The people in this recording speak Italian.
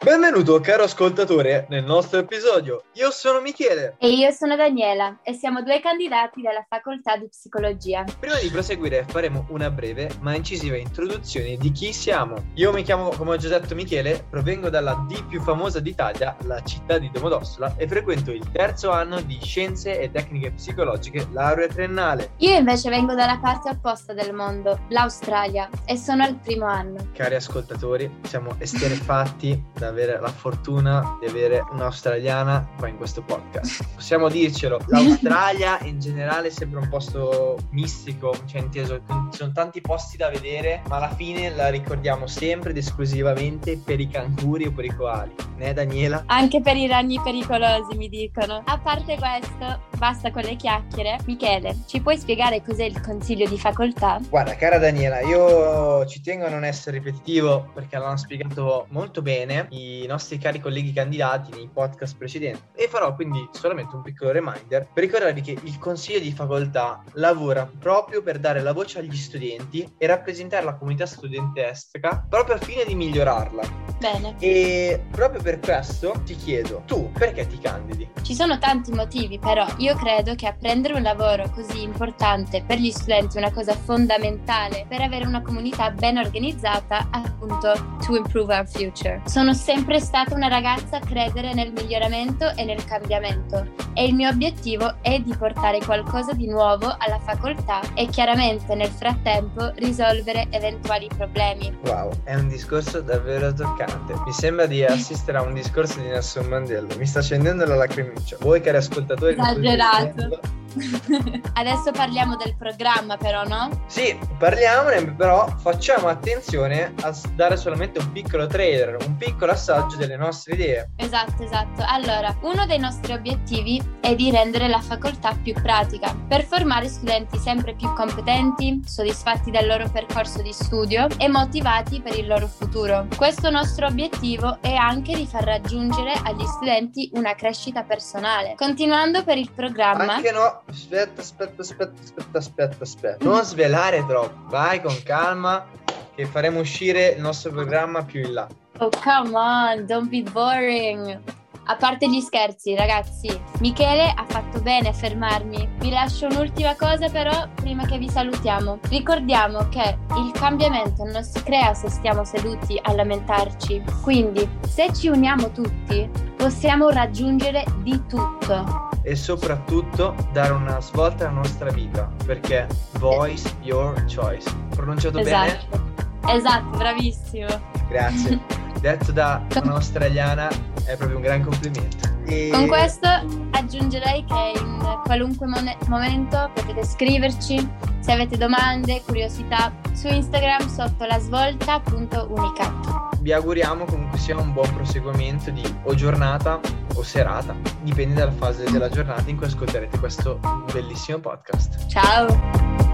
Benvenuto caro ascoltatore nel nostro episodio. Io sono Michele. E io sono Daniela e siamo due candidati della facoltà di psicologia. Prima di proseguire faremo una breve ma incisiva introduzione di chi siamo. Io mi chiamo, come ho già detto Michele, provengo dalla D più famosa d'Italia, la città di Domodossola e frequento il terzo anno di Scienze e Tecniche Psicologiche, laurea triennale. Io invece vengo dalla parte opposta del mondo, l'Australia, e sono al primo anno. Cari ascoltatori, siamo esterefatti da avere la fortuna di avere un'australiana qua in questo podcast. Possiamo dircelo, l'Australia in generale sembra un posto mistico, cioè inteso, ci sono tanti posti da vedere, ma alla fine la ricordiamo sempre ed esclusivamente per i canguri o per i koali. Né Daniela? Anche per i ragni pericolosi, mi dicono. A parte questo, basta con le chiacchiere. Michele, ci puoi spiegare cos'è il consiglio di facoltà? Guarda, cara Daniela, io ci tengo a non essere ripetitivo perché l'hanno spiegato molto bene i nostri cari colleghi candidati nei podcast precedenti e farò quindi solamente un piccolo reminder per ricordarvi che il consiglio di facoltà lavora proprio per dare la voce agli studenti e rappresentare la comunità studentesca proprio al fine di migliorarla. Bene. E proprio per questo ti chiedo, tu perché ti candidi? Ci sono tanti motivi, però io credo che apprendere un lavoro così importante per gli studenti è una cosa fondamentale per avere una comunità ben organizzata, appunto, to improve our future. Sono sempre stata una ragazza a credere nel miglioramento e nel cambiamento e il mio obiettivo è di portare qualcosa di nuovo alla facoltà e chiaramente nel frattempo risolvere eventuali problemi. Wow, è un discorso davvero toccante. Mi sembra di assistere a un discorso di Nelson Mandela. Mi sta scendendo la lacrimuccia. Voi cari ascoltatori... Esagerato. Adesso parliamo del programma però, no? Sì, parliamone, però facciamo attenzione a dare solamente un piccolo trailer, un piccolo assaggio delle nostre idee. Esatto, esatto. Allora, uno dei nostri obiettivi è di rendere la facoltà più pratica, per formare studenti sempre più competenti, soddisfatti del loro percorso di studio e motivati per il loro futuro. Questo nostro obiettivo è anche di far raggiungere agli studenti una crescita personale. Continuando per il programma... Anche no, aspetta, aspetta, aspetta, aspetta, aspetta, aspetta. Non svelare troppo, vai con calma che faremo uscire il nostro programma più in là. Oh, come on, don't be boring. A parte gli scherzi, ragazzi, Michele ha fatto bene a fermarmi. Vi lascio un'ultima cosa però prima che vi salutiamo. Ricordiamo che il cambiamento non si crea se stiamo seduti a lamentarci. Quindi, se ci uniamo tutti, possiamo raggiungere di tutto. E soprattutto dare una svolta alla nostra vita, perché voice your choice. Pronunciato esatto. bene? Esatto, bravissimo. Grazie. Detto da un'australiana è proprio un gran complimento. E... Con questo aggiungerei che in qualunque mon- momento potete scriverci se avete domande, curiosità su Instagram sotto la svolta.unicat. Vi auguriamo comunque sia un buon proseguimento di o giornata o serata, dipende dalla fase della giornata in cui ascolterete questo bellissimo podcast. Ciao!